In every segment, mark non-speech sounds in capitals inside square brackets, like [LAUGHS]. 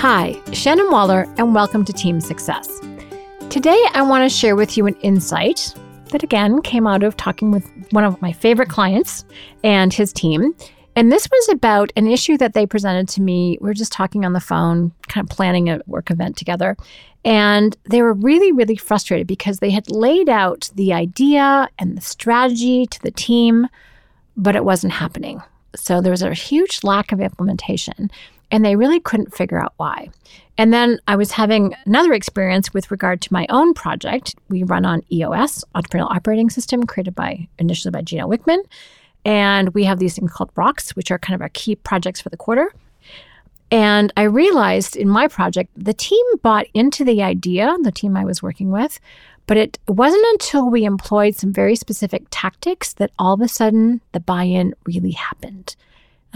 Hi, Shannon Waller, and welcome to Team Success. Today, I want to share with you an insight that again came out of talking with one of my favorite clients and his team. And this was about an issue that they presented to me. We were just talking on the phone, kind of planning a work event together. And they were really, really frustrated because they had laid out the idea and the strategy to the team, but it wasn't happening. So there was a huge lack of implementation and they really couldn't figure out why. And then I was having another experience with regard to my own project. We run on EOS, Entrepreneurial Operating System, created by initially by Gino Wickman. And we have these things called rocks, which are kind of our key projects for the quarter. And I realized in my project, the team bought into the idea, the team I was working with, but it wasn't until we employed some very specific tactics that all of a sudden the buy in really happened.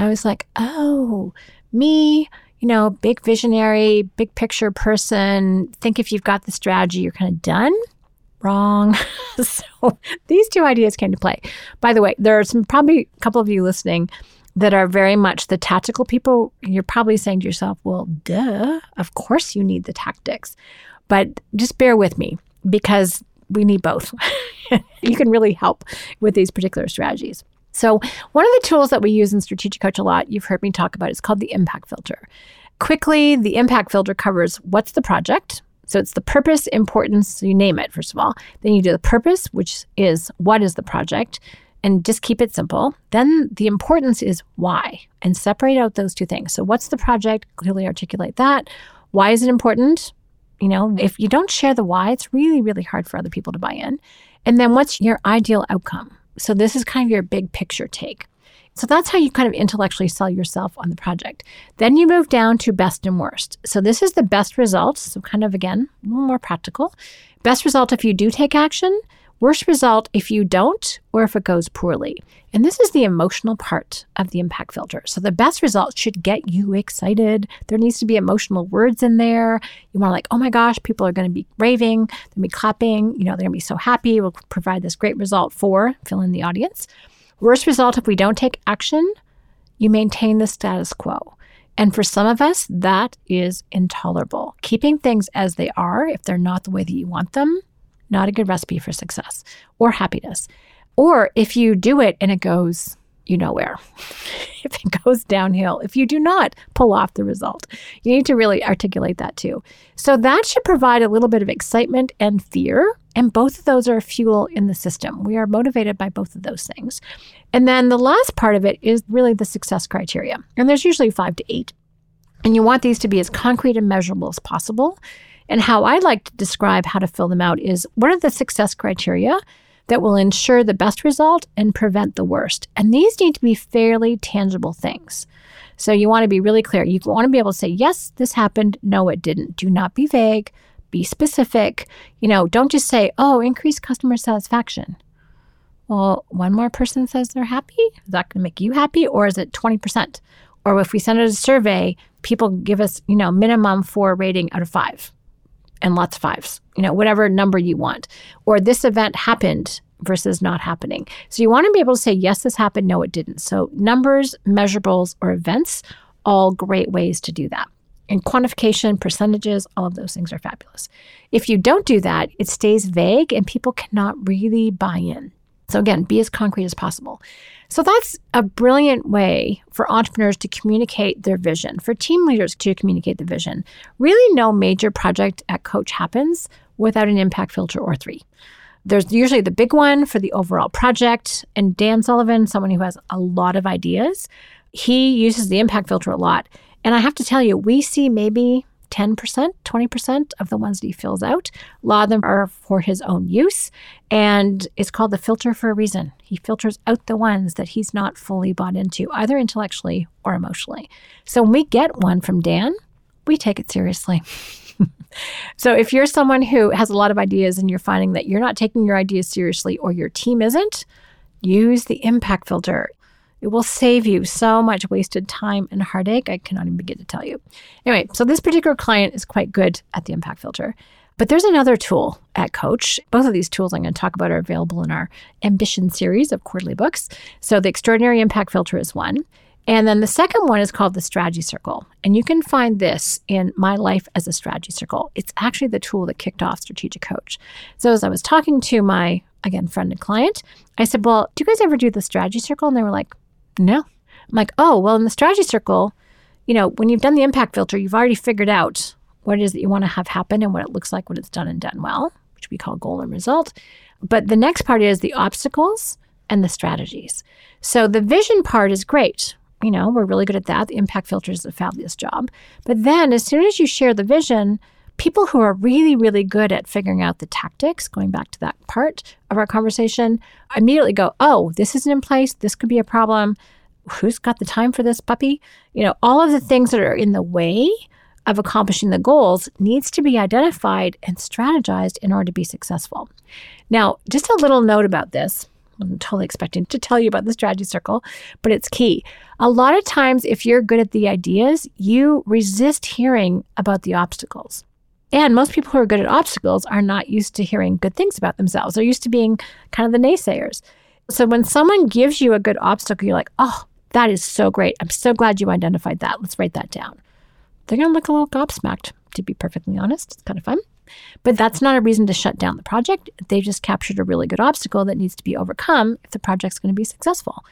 I was like, oh, me, you know, big visionary, big picture person, think if you've got the strategy, you're kind of done. Wrong. [LAUGHS] so these two ideas came to play. By the way, there are some probably a couple of you listening that are very much the tactical people. You're probably saying to yourself, well, duh, of course you need the tactics. But just bear with me because we need both. [LAUGHS] you can really help with these particular strategies. So, one of the tools that we use in Strategic Coach a lot, you've heard me talk about, is called the impact filter. Quickly, the impact filter covers what's the project. So, it's the purpose, importance, you name it, first of all. Then you do the purpose, which is what is the project, and just keep it simple. Then the importance is why, and separate out those two things. So, what's the project? Clearly articulate that. Why is it important? You know, if you don't share the why, it's really, really hard for other people to buy in. And then what's your ideal outcome? So this is kind of your big picture take. So that's how you kind of intellectually sell yourself on the project. Then you move down to best and worst. So this is the best results. So kind of again, a little more practical. Best result if you do take action. Worst result if you don't or if it goes poorly. And this is the emotional part of the impact filter. So the best result should get you excited. There needs to be emotional words in there. You want to like, oh my gosh, people are going to be raving, they're going to be clapping, you know, they're going to be so happy. We'll provide this great result for fill in the audience. Worst result if we don't take action, you maintain the status quo. And for some of us, that is intolerable. Keeping things as they are, if they're not the way that you want them, not a good recipe for success or happiness. Or if you do it and it goes, you know where. [LAUGHS] if it goes downhill, if you do not pull off the result, you need to really articulate that too. So that should provide a little bit of excitement and fear. And both of those are fuel in the system. We are motivated by both of those things. And then the last part of it is really the success criteria. And there's usually five to eight. And you want these to be as concrete and measurable as possible. And how I like to describe how to fill them out is what are the success criteria that will ensure the best result and prevent the worst? And these need to be fairly tangible things. So you want to be really clear. You want to be able to say, yes, this happened. No, it didn't. Do not be vague. Be specific. You know, don't just say, oh, increase customer satisfaction. Well, one more person says they're happy. Is that going to make you happy? Or is it 20%? Or if we send out a survey, people give us, you know, minimum four rating out of five and lots of fives, you know, whatever number you want. Or this event happened versus not happening. So you want to be able to say, yes, this happened, no, it didn't. So numbers, measurables, or events, all great ways to do that. And quantification, percentages, all of those things are fabulous. If you don't do that, it stays vague and people cannot really buy in. So again, be as concrete as possible. So that's a brilliant way for entrepreneurs to communicate their vision, for team leaders to communicate the vision. Really, no major project at Coach happens without an impact filter or three. There's usually the big one for the overall project. And Dan Sullivan, someone who has a lot of ideas, he uses the impact filter a lot. And I have to tell you, we see maybe 10%, 20% of the ones that he fills out. A lot of them are for his own use. And it's called the filter for a reason. He filters out the ones that he's not fully bought into, either intellectually or emotionally. So when we get one from Dan, we take it seriously. [LAUGHS] so if you're someone who has a lot of ideas and you're finding that you're not taking your ideas seriously or your team isn't, use the impact filter. It will save you so much wasted time and heartache. I cannot even begin to tell you. Anyway, so this particular client is quite good at the impact filter. But there's another tool at Coach. Both of these tools I'm going to talk about are available in our Ambition series of quarterly books. So the Extraordinary Impact Filter is one. And then the second one is called the strategy circle. And you can find this in My Life as a Strategy Circle. It's actually the tool that kicked off Strategic Coach. So as I was talking to my, again, friend and client, I said, Well, do you guys ever do the strategy circle? And they were like, No. I'm like, Oh, well, in the strategy circle, you know, when you've done the impact filter, you've already figured out what it is that you want to have happen and what it looks like when it's done and done well, which we call goal and result. But the next part is the obstacles and the strategies. So the vision part is great. You know, we're really good at that. The impact filter is a fabulous job. But then as soon as you share the vision, people who are really, really good at figuring out the tactics, going back to that part of our conversation, immediately go, oh, this isn't in place. This could be a problem. Who's got the time for this puppy? You know, all of the things that are in the way of accomplishing the goals needs to be identified and strategized in order to be successful. Now, just a little note about this. I'm totally expecting to tell you about the strategy circle, but it's key. A lot of times, if you're good at the ideas, you resist hearing about the obstacles. And most people who are good at obstacles are not used to hearing good things about themselves. They're used to being kind of the naysayers. So when someone gives you a good obstacle, you're like, oh, that is so great. I'm so glad you identified that. Let's write that down. They're going to look a little gobsmacked, to be perfectly honest. It's kind of fun. But that's not a reason to shut down the project. They just captured a really good obstacle that needs to be overcome if the project's going to be successful.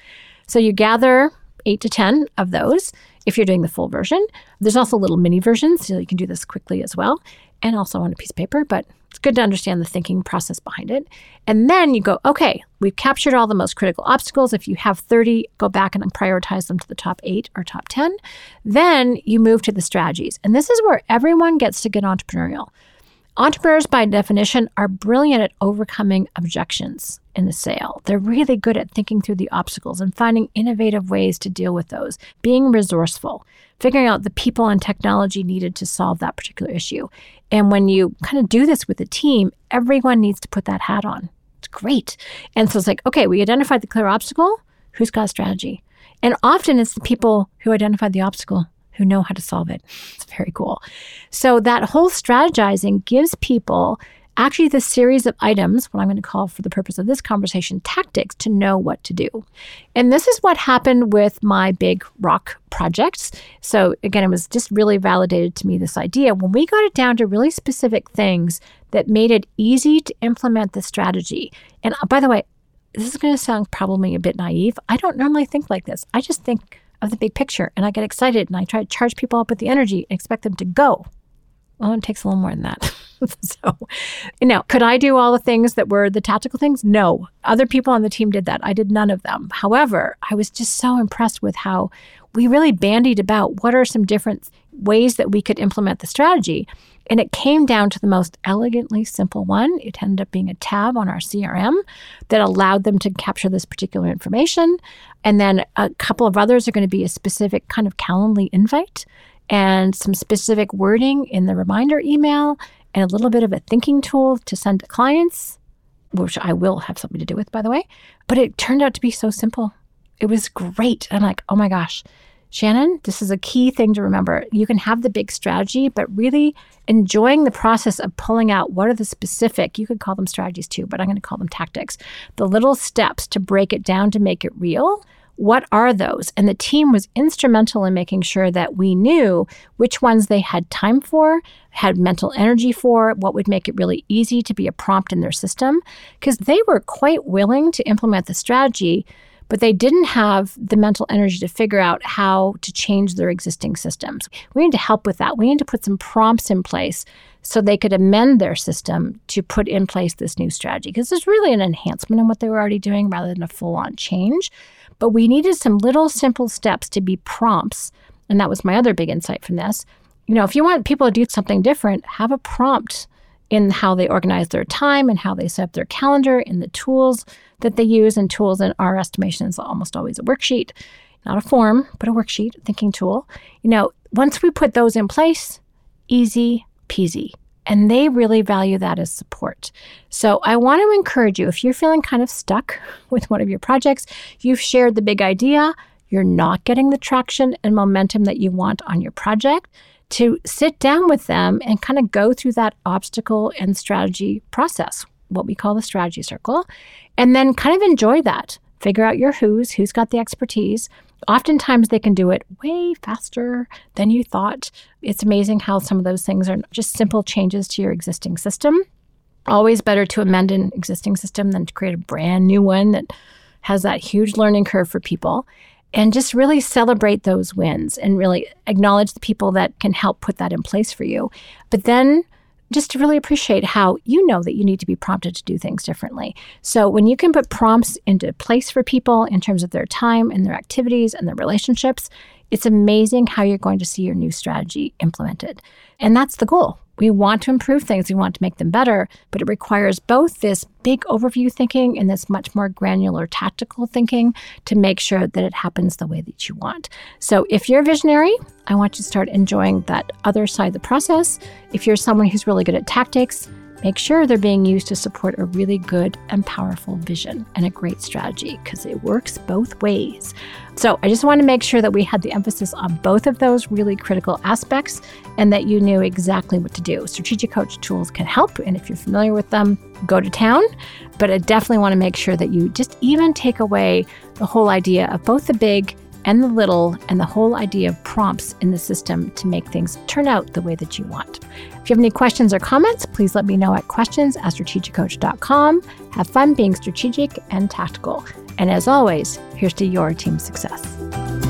So you gather eight to 10 of those if you're doing the full version. There's also little mini versions, so you can do this quickly as well, and also on a piece of paper, but it's good to understand the thinking process behind it. And then you go, okay, we've captured all the most critical obstacles. If you have 30, go back and prioritize them to the top eight or top 10. Then you move to the strategies. And this is where everyone gets to get entrepreneurial. Entrepreneurs, by definition, are brilliant at overcoming objections in a sale. They're really good at thinking through the obstacles and finding innovative ways to deal with those, being resourceful, figuring out the people and technology needed to solve that particular issue. And when you kind of do this with a team, everyone needs to put that hat on. It's great. And so it's like, okay, we identified the clear obstacle. Who's got strategy? And often it's the people who identified the obstacle who know how to solve it. It's very cool. So that whole strategizing gives people actually the series of items, what I'm going to call for the purpose of this conversation, tactics to know what to do. And this is what happened with my big rock projects. So again, it was just really validated to me this idea. When we got it down to really specific things that made it easy to implement the strategy. And uh, by the way, this is going to sound probably a bit naive. I don't normally think like this. I just think of the big picture and I get excited and I try to charge people up with the energy and expect them to go. Well, it takes a little more than that. [LAUGHS] so, you know, could I do all the things that were the tactical things? No. Other people on the team did that. I did none of them. However, I was just so impressed with how we really bandied about what are some different ways that we could implement the strategy. And it came down to the most elegantly simple one. It ended up being a tab on our CRM that allowed them to capture this particular information. And then a couple of others are going to be a specific kind of Calendly invite and some specific wording in the reminder email and a little bit of a thinking tool to send to clients, which I will have something to do with, by the way. But it turned out to be so simple. It was great. I'm like, oh my gosh, Shannon, this is a key thing to remember. You can have the big strategy, but really enjoying the process of pulling out what are the specific, you could call them strategies too, but I'm going to call them tactics, the little steps to break it down to make it real. What are those? And the team was instrumental in making sure that we knew which ones they had time for, had mental energy for, what would make it really easy to be a prompt in their system, because they were quite willing to implement the strategy but they didn't have the mental energy to figure out how to change their existing systems. We need to help with that. We need to put some prompts in place so they could amend their system to put in place this new strategy because it's really an enhancement in what they were already doing rather than a full on change. But we needed some little simple steps to be prompts. And that was my other big insight from this. You know, if you want people to do something different, have a prompt in how they organize their time and how they set up their calendar in the tools that they use. And tools in our estimation is almost always a worksheet, not a form, but a worksheet, thinking tool. You know, once we put those in place, easy peasy. And they really value that as support. So I want to encourage you if you're feeling kind of stuck [LAUGHS] with one of your projects, you've shared the big idea, you're not getting the traction and momentum that you want on your project, to sit down with them and kind of go through that obstacle and strategy process, what we call the strategy circle, and then kind of enjoy that. Figure out your who's, who's got the expertise, Oftentimes, they can do it way faster than you thought. It's amazing how some of those things are just simple changes to your existing system. Always better to amend an existing system than to create a brand new one that has that huge learning curve for people. And just really celebrate those wins and really acknowledge the people that can help put that in place for you. But then just to really appreciate how you know that you need to be prompted to do things differently. So, when you can put prompts into place for people in terms of their time and their activities and their relationships, it's amazing how you're going to see your new strategy implemented. And that's the goal. We want to improve things, we want to make them better, but it requires both this big overview thinking and this much more granular tactical thinking to make sure that it happens the way that you want. So, if you're a visionary, I want you to start enjoying that other side of the process. If you're someone who's really good at tactics, make sure they're being used to support a really good and powerful vision and a great strategy because it works both ways. So, I just want to make sure that we had the emphasis on both of those really critical aspects and that you knew exactly what to do. Strategic Coach tools can help, and if you're familiar with them, go to town. But I definitely want to make sure that you just even take away the whole idea of both the big and the little and the whole idea of prompts in the system to make things turn out the way that you want. If you have any questions or comments, please let me know at questions at strategiccoach.com. Have fun being strategic and tactical. And as always, here's to your team success.